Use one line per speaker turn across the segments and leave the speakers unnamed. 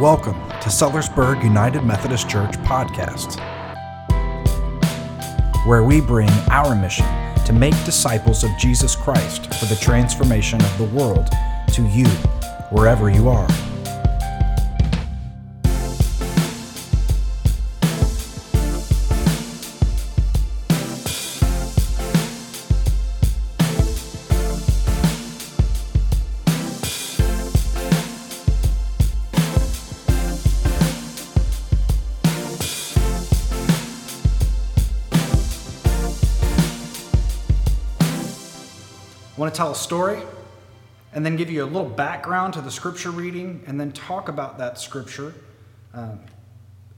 Welcome to Sellersburg United Methodist Church podcast, where we bring our mission to make disciples of Jesus Christ for the transformation of the world to you, wherever you are. I want to tell a story and then give you a little background to the scripture reading and then talk about that scripture um,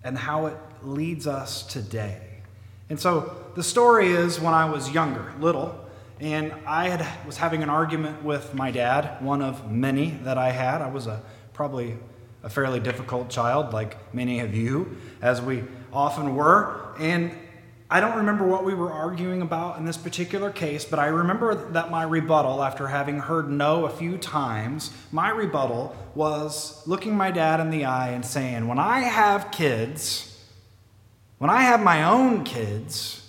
and how it leads us today. And so the story is when I was younger, little, and I had, was having an argument with my dad, one of many that I had. I was a probably a fairly difficult child, like many of you, as we often were. And I don't remember what we were arguing about in this particular case, but I remember that my rebuttal, after having heard no a few times, my rebuttal was looking my dad in the eye and saying, When I have kids, when I have my own kids,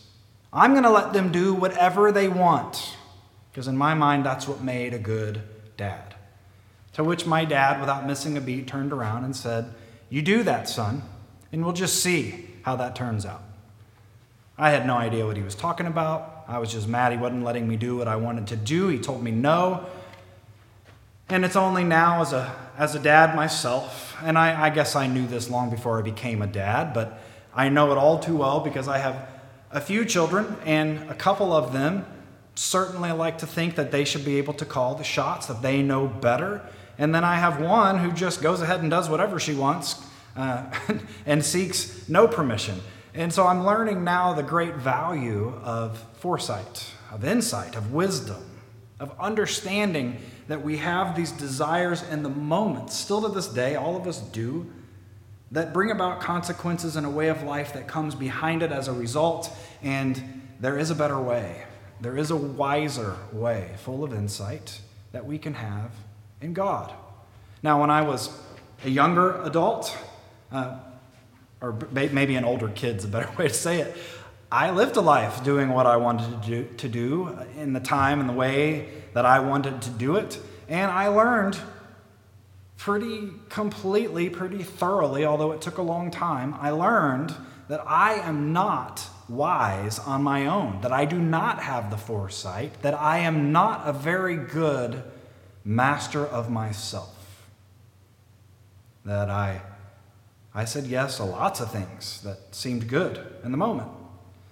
I'm going to let them do whatever they want. Because in my mind, that's what made a good dad. To which my dad, without missing a beat, turned around and said, You do that, son, and we'll just see how that turns out. I had no idea what he was talking about. I was just mad he wasn't letting me do what I wanted to do. He told me no. And it's only now, as a, as a dad myself, and I, I guess I knew this long before I became a dad, but I know it all too well because I have a few children, and a couple of them certainly like to think that they should be able to call the shots, that they know better. And then I have one who just goes ahead and does whatever she wants uh, and seeks no permission. And so I'm learning now the great value of foresight, of insight, of wisdom, of understanding that we have these desires in the moment. Still to this day, all of us do, that bring about consequences in a way of life that comes behind it as a result. And there is a better way. There is a wiser way, full of insight, that we can have in God. Now, when I was a younger adult, uh, or maybe an older kid's a better way to say it. I lived a life doing what I wanted to do, to do uh, in the time and the way that I wanted to do it. And I learned pretty completely, pretty thoroughly, although it took a long time, I learned that I am not wise on my own, that I do not have the foresight, that I am not a very good master of myself, that I I said yes to lots of things that seemed good in the moment.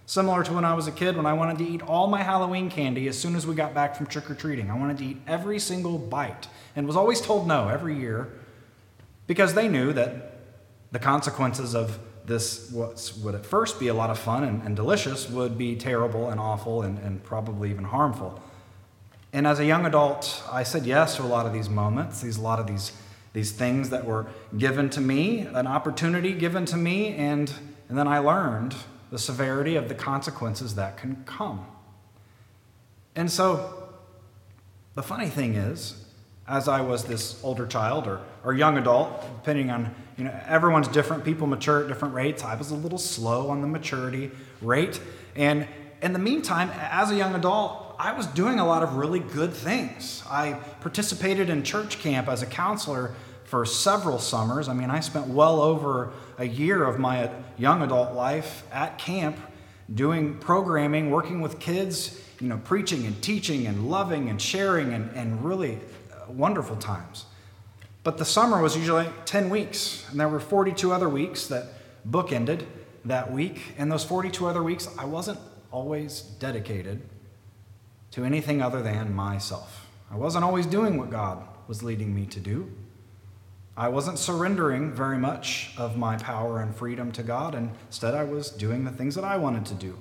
Similar to when I was a kid, when I wanted to eat all my Halloween candy as soon as we got back from trick or treating. I wanted to eat every single bite and was always told no every year because they knew that the consequences of this, what would at first be a lot of fun and, and delicious, would be terrible and awful and, and probably even harmful. And as a young adult, I said yes to a lot of these moments, these, a lot of these these things that were given to me, an opportunity given to me, and, and then I learned the severity of the consequences that can come. And so, the funny thing is, as I was this older child or, or young adult, depending on, you know, everyone's different, people mature at different rates. I was a little slow on the maturity rate. And in the meantime, as a young adult, I was doing a lot of really good things. I participated in church camp as a counselor for several summers. I mean, I spent well over a year of my young adult life at camp doing programming, working with kids, you know, preaching and teaching and loving and sharing and, and really uh, wonderful times. But the summer was usually 10 weeks, and there were 42 other weeks that bookended that week. And those 42 other weeks, I wasn't always dedicated to anything other than myself. I wasn't always doing what God was leading me to do. I wasn't surrendering very much of my power and freedom to God, instead I was doing the things that I wanted to do.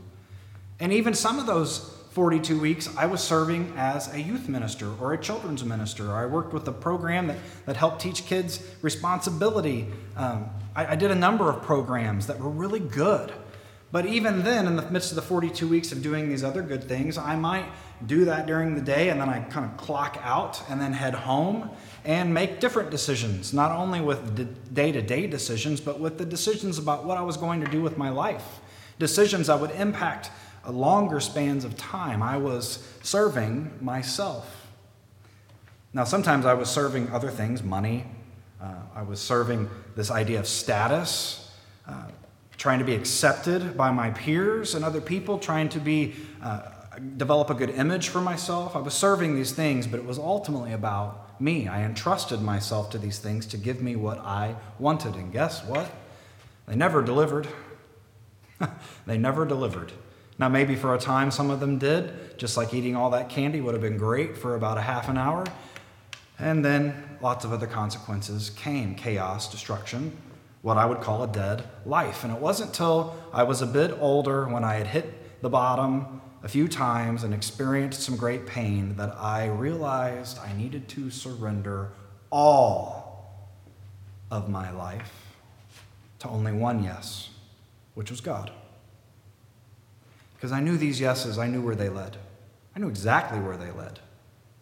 And even some of those 42 weeks, I was serving as a youth minister or a children's minister. I worked with a program that, that helped teach kids responsibility. Um, I, I did a number of programs that were really good. But even then, in the midst of the 42 weeks of doing these other good things, I might do that during the day and then I kind of clock out and then head home and make different decisions, not only with day to day decisions, but with the decisions about what I was going to do with my life. Decisions that would impact longer spans of time. I was serving myself. Now, sometimes I was serving other things, money. Uh, I was serving this idea of status. Uh, trying to be accepted by my peers and other people, trying to be uh, develop a good image for myself. I was serving these things, but it was ultimately about me. I entrusted myself to these things to give me what I wanted. And guess what? They never delivered. they never delivered. Now, maybe for a time some of them did, just like eating all that candy would have been great for about a half an hour. And then lots of other consequences came chaos, destruction, what I would call a dead life. And it wasn't till I was a bit older when I had hit the bottom a few times and experienced some great pain that I realized I needed to surrender all of my life to only one yes, which was God. Because I knew these yeses, I knew where they led. I knew exactly where they led.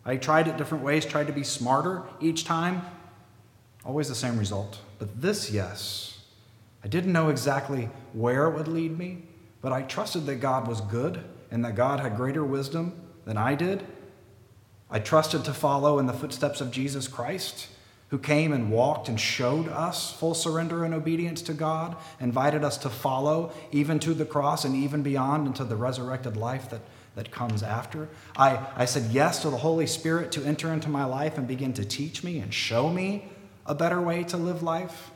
I tried it different ways, tried to be smarter each time, always the same result. But this yes, I didn't know exactly where it would lead me, but I trusted that God was good and that God had greater wisdom than I did. I trusted to follow in the footsteps of Jesus Christ, who came and walked and showed us full surrender and obedience to God, invited us to follow even to the cross and even beyond into the resurrected life that, that comes after. I, I said yes to the Holy Spirit to enter into my life and begin to teach me and show me a better way to live life.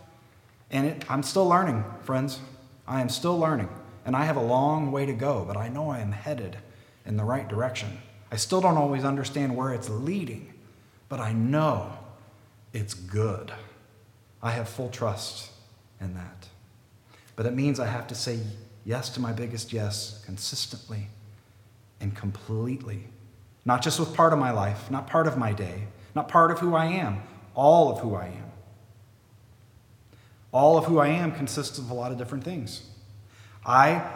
And it, I'm still learning, friends. I am still learning. And I have a long way to go, but I know I am headed in the right direction. I still don't always understand where it's leading, but I know it's good. I have full trust in that. But it means I have to say yes to my biggest yes consistently and completely. Not just with part of my life, not part of my day, not part of who I am, all of who I am. All of who I am consists of a lot of different things. I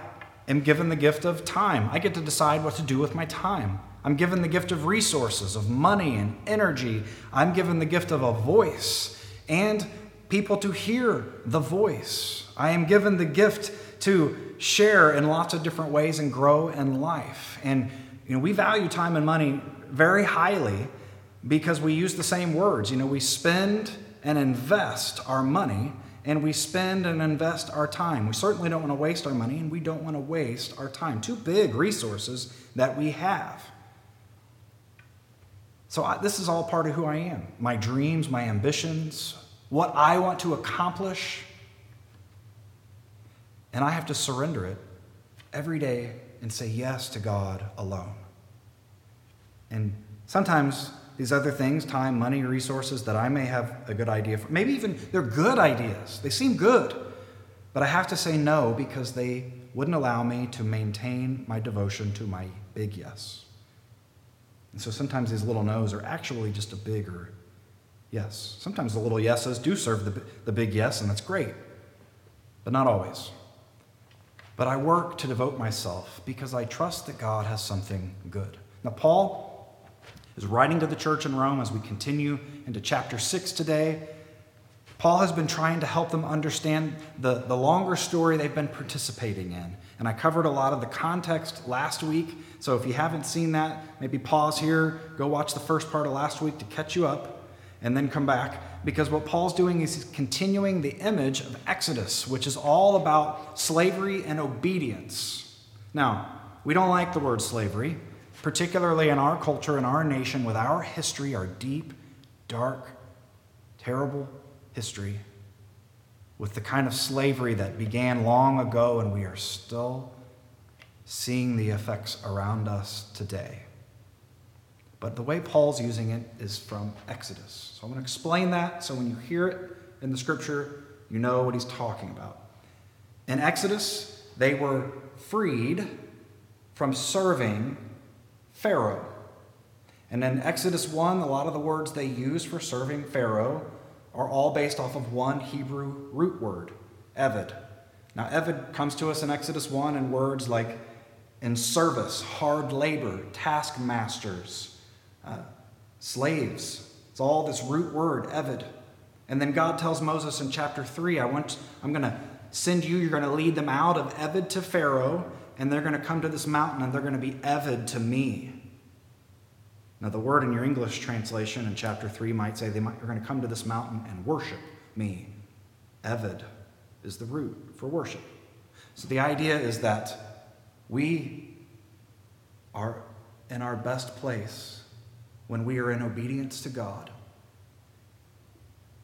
am given the gift of time. I get to decide what to do with my time. I'm given the gift of resources, of money and energy. I'm given the gift of a voice and people to hear the voice. I am given the gift to share in lots of different ways and grow in life. And you know, we value time and money very highly because we use the same words. You know, we spend and invest our money and we spend and invest our time. We certainly don't want to waste our money and we don't want to waste our time. Two big resources that we have. So, I, this is all part of who I am my dreams, my ambitions, what I want to accomplish. And I have to surrender it every day and say yes to God alone. And sometimes these other things time, money, resources that I may have a good idea for. Maybe even they're good ideas, they seem good, but I have to say no because they wouldn't allow me to maintain my devotion to my big yes. And so sometimes these little no's are actually just a bigger yes. Sometimes the little yeses do serve the, the big yes, and that's great, but not always. But I work to devote myself because I trust that God has something good. Now, Paul is writing to the church in Rome as we continue into chapter 6 today. Paul has been trying to help them understand the, the longer story they've been participating in. And I covered a lot of the context last week. So if you haven't seen that, maybe pause here, go watch the first part of last week to catch you up, and then come back. Because what Paul's doing is he's continuing the image of Exodus, which is all about slavery and obedience. Now, we don't like the word slavery particularly in our culture, in our nation, with our history, our deep, dark, terrible history, with the kind of slavery that began long ago and we are still seeing the effects around us today. But the way Paul's using it is from Exodus. So I'm going to explain that so when you hear it in the scripture, you know what he's talking about. In Exodus, they were freed from serving Pharaoh. And in Exodus 1, a lot of the words they use for serving Pharaoh are all based off of one Hebrew root word, Eved. Now, Eved comes to us in Exodus 1 in words like in service, hard labor, taskmasters, uh, slaves. It's all this root word, Eved. And then God tells Moses in chapter 3, I want, I'm going to send you, you're going to lead them out of Eved to Pharaoh, and they're going to come to this mountain and they're going to be Eved to me. Now, the word in your English translation in chapter 3 might say they might, are going to come to this mountain and worship me. Eved is the root for worship. So the idea is that we are in our best place when we are in obedience to God.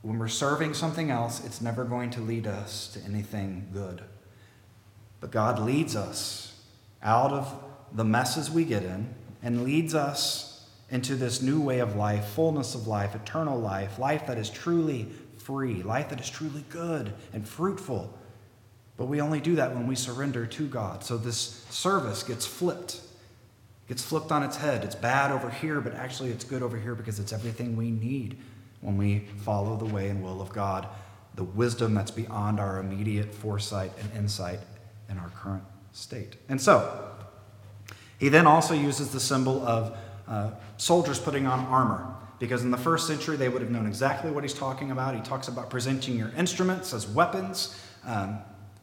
When we're serving something else, it's never going to lead us to anything good. But God leads us out of the messes we get in and leads us into this new way of life, fullness of life, eternal life, life that is truly free, life that is truly good and fruitful. But we only do that when we surrender to God. So this service gets flipped, gets flipped on its head. It's bad over here, but actually it's good over here because it's everything we need when we follow the way and will of God, the wisdom that's beyond our immediate foresight and insight in our current state. And so, he then also uses the symbol of uh, soldiers putting on armor because in the first century they would have known exactly what he's talking about. He talks about presenting your instruments as weapons, um,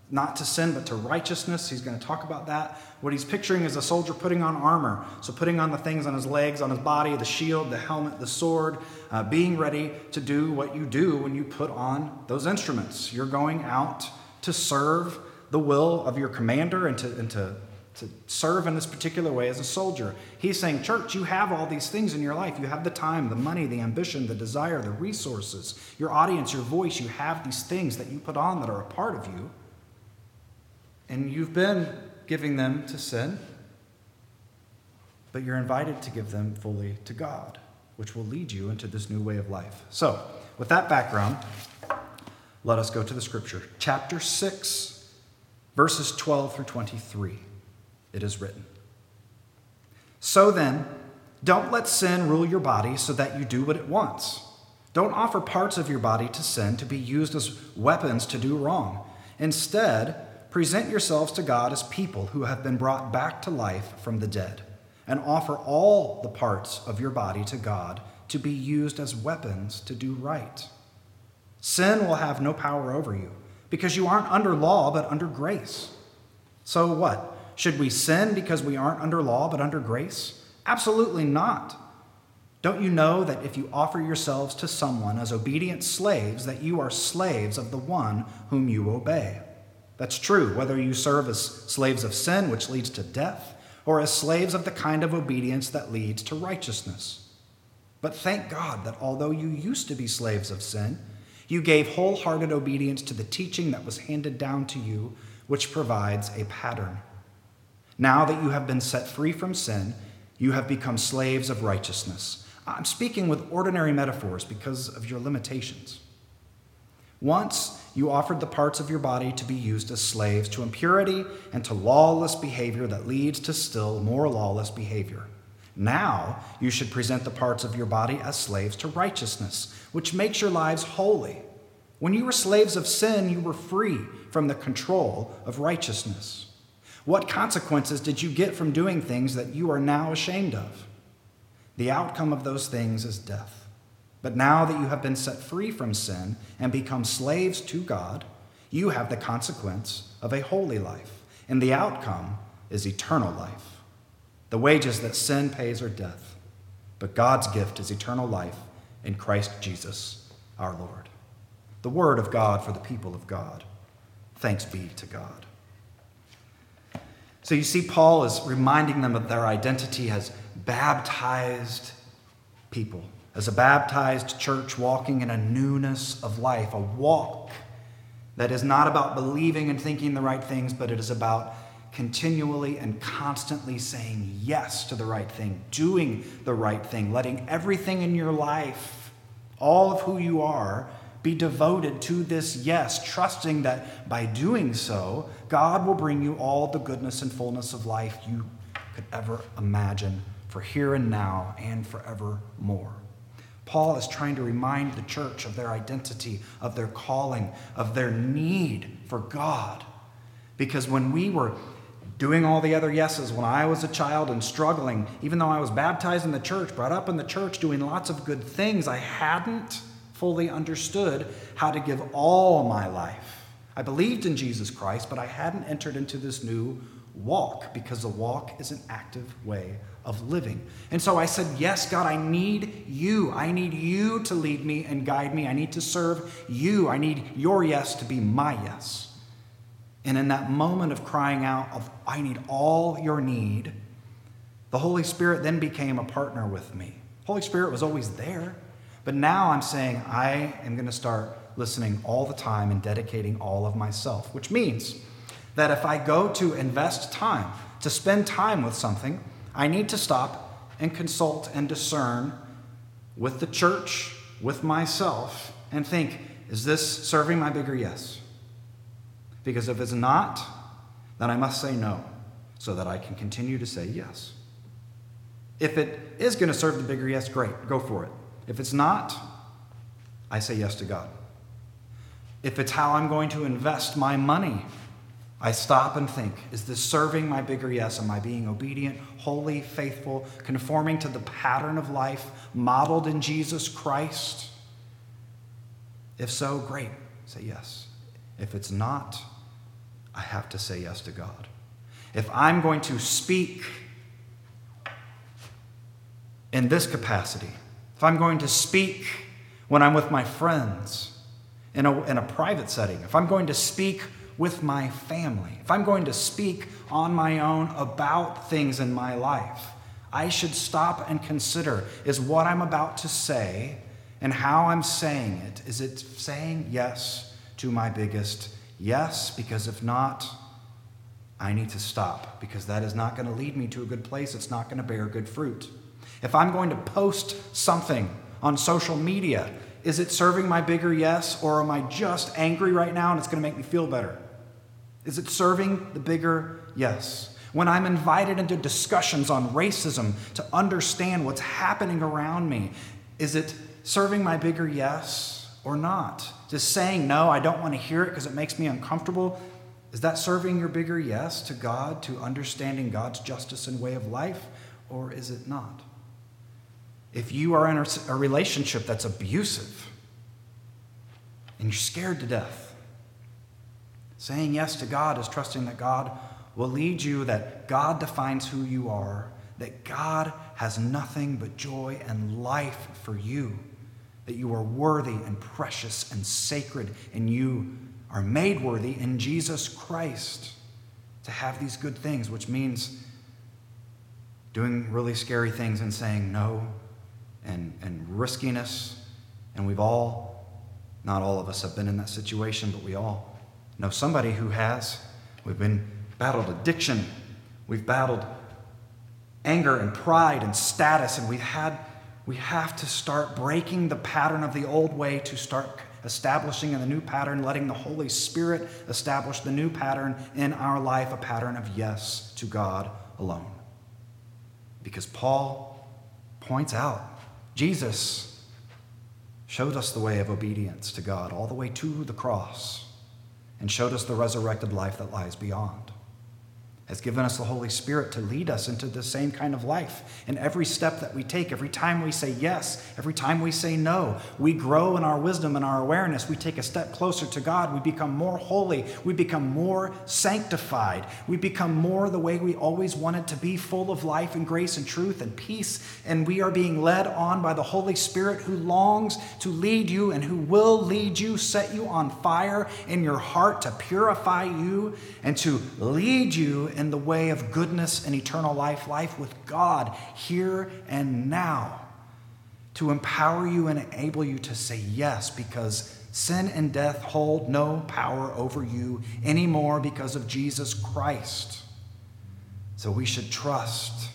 not to sin, but to righteousness. He's going to talk about that. What he's picturing is a soldier putting on armor. So, putting on the things on his legs, on his body, the shield, the helmet, the sword, uh, being ready to do what you do when you put on those instruments. You're going out to serve the will of your commander and to, and to to serve in this particular way as a soldier. He's saying, Church, you have all these things in your life. You have the time, the money, the ambition, the desire, the resources, your audience, your voice. You have these things that you put on that are a part of you. And you've been giving them to sin, but you're invited to give them fully to God, which will lead you into this new way of life. So, with that background, let us go to the scripture. Chapter 6, verses 12 through 23 it is written. So then, don't let sin rule your body so that you do what it wants. Don't offer parts of your body to sin to be used as weapons to do wrong. Instead, present yourselves to God as people who have been brought back to life from the dead, and offer all the parts of your body to God to be used as weapons to do right. Sin will have no power over you, because you aren't under law, but under grace. So what? Should we sin because we aren't under law but under grace? Absolutely not. Don't you know that if you offer yourselves to someone as obedient slaves, that you are slaves of the one whom you obey? That's true, whether you serve as slaves of sin, which leads to death, or as slaves of the kind of obedience that leads to righteousness. But thank God that although you used to be slaves of sin, you gave wholehearted obedience to the teaching that was handed down to you, which provides a pattern now that you have been set free from sin, you have become slaves of righteousness. I'm speaking with ordinary metaphors because of your limitations. Once you offered the parts of your body to be used as slaves to impurity and to lawless behavior that leads to still more lawless behavior. Now you should present the parts of your body as slaves to righteousness, which makes your lives holy. When you were slaves of sin, you were free from the control of righteousness. What consequences did you get from doing things that you are now ashamed of? The outcome of those things is death. But now that you have been set free from sin and become slaves to God, you have the consequence of a holy life, and the outcome is eternal life. The wages that sin pays are death, but God's gift is eternal life in Christ Jesus our Lord. The word of God for the people of God. Thanks be to God. So you see, Paul is reminding them of their identity as baptized people, as a baptized church walking in a newness of life, a walk that is not about believing and thinking the right things, but it is about continually and constantly saying yes to the right thing, doing the right thing, letting everything in your life, all of who you are, be devoted to this yes, trusting that by doing so, God will bring you all the goodness and fullness of life you could ever imagine for here and now and forevermore. Paul is trying to remind the church of their identity, of their calling, of their need for God. Because when we were doing all the other yeses, when I was a child and struggling, even though I was baptized in the church, brought up in the church, doing lots of good things, I hadn't fully understood how to give all my life. I believed in Jesus Christ, but I hadn't entered into this new walk because the walk is an active way of living. And so I said, Yes, God, I need you. I need you to lead me and guide me. I need to serve you. I need your yes to be my yes. And in that moment of crying out of I need all your need, the Holy Spirit then became a partner with me. Holy Spirit was always there, but now I'm saying I am going to start listening all the time and dedicating all of myself, which means that if I go to invest time, to spend time with something, I need to stop and consult and discern with the church, with myself, and think, is this serving my bigger yes? Because if it's not, then I must say no so that I can continue to say yes. If it is going to serve the bigger yes, great, go for it. If it's not, I say yes to God. If it's how I'm going to invest my money, I stop and think is this serving my bigger yes? Am I being obedient, holy, faithful, conforming to the pattern of life modeled in Jesus Christ? If so, great, say yes. If it's not, I have to say yes to God. If I'm going to speak in this capacity, if I'm going to speak when I'm with my friends in a, in a private setting, if I'm going to speak with my family, if I'm going to speak on my own about things in my life, I should stop and consider is what I'm about to say and how I'm saying it, is it saying yes to my biggest Yes, because if not, I need to stop because that is not going to lead me to a good place. It's not going to bear good fruit. If I'm going to post something on social media, is it serving my bigger yes, or am I just angry right now and it's going to make me feel better? Is it serving the bigger yes? When I'm invited into discussions on racism to understand what's happening around me, is it serving my bigger yes? Or not? Just saying, no, I don't want to hear it because it makes me uncomfortable. Is that serving your bigger yes to God, to understanding God's justice and way of life, or is it not? If you are in a relationship that's abusive and you're scared to death, saying yes to God is trusting that God will lead you, that God defines who you are, that God has nothing but joy and life for you that you are worthy and precious and sacred, and you are made worthy in Jesus Christ to have these good things, which means doing really scary things and saying no and, and riskiness. And we've all, not all of us have been in that situation, but we all know somebody who has. We've been battled addiction, we've battled anger and pride and status, and we've had we have to start breaking the pattern of the old way to start establishing in the new pattern, letting the Holy Spirit establish the new pattern in our life, a pattern of yes to God alone. Because Paul points out, Jesus showed us the way of obedience to God all the way to the cross and showed us the resurrected life that lies beyond has given us the Holy Spirit to lead us into the same kind of life. And every step that we take, every time we say yes, every time we say no, we grow in our wisdom and our awareness. We take a step closer to God. We become more holy. We become more sanctified. We become more the way we always wanted to be, full of life and grace and truth and peace. And we are being led on by the Holy Spirit who longs to lead you and who will lead you, set you on fire in your heart to purify you and to lead you in the way of goodness and eternal life, life with God here and now, to empower you and enable you to say yes because sin and death hold no power over you anymore because of Jesus Christ. So we should trust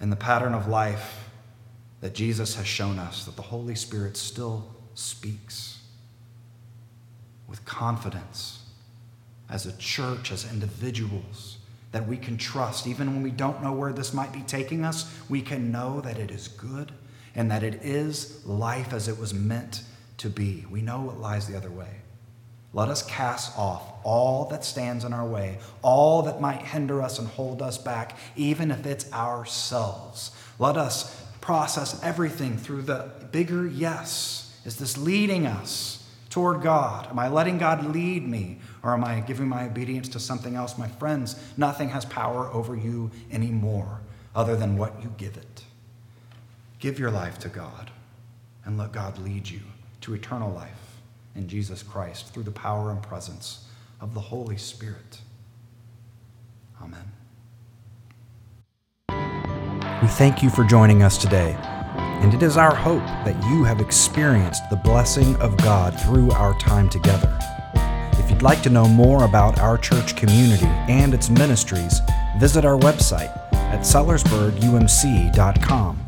in the pattern of life that Jesus has shown us, that the Holy Spirit still speaks with confidence as a church, as individuals, that we can trust. Even when we don't know where this might be taking us, we can know that it is good and that it is life as it was meant to be. We know what lies the other way. let us cast off all that stands in our way, all that might hinder us and hold us back, even if it's ourselves. Let us process everything through the bigger yes. Is this leading us toward God? Am I letting God lead me? Or am I giving my obedience to something else? My friends, nothing has power over you anymore other than what you give it. Give your life to God and let God lead you to eternal life in Jesus Christ through the power and presence of the Holy Spirit. Amen. We thank you for joining us today, and it is our hope that you have experienced the blessing of God through our time together. You'd like to know more about our church community and its ministries, visit our website at sellersburgumc.com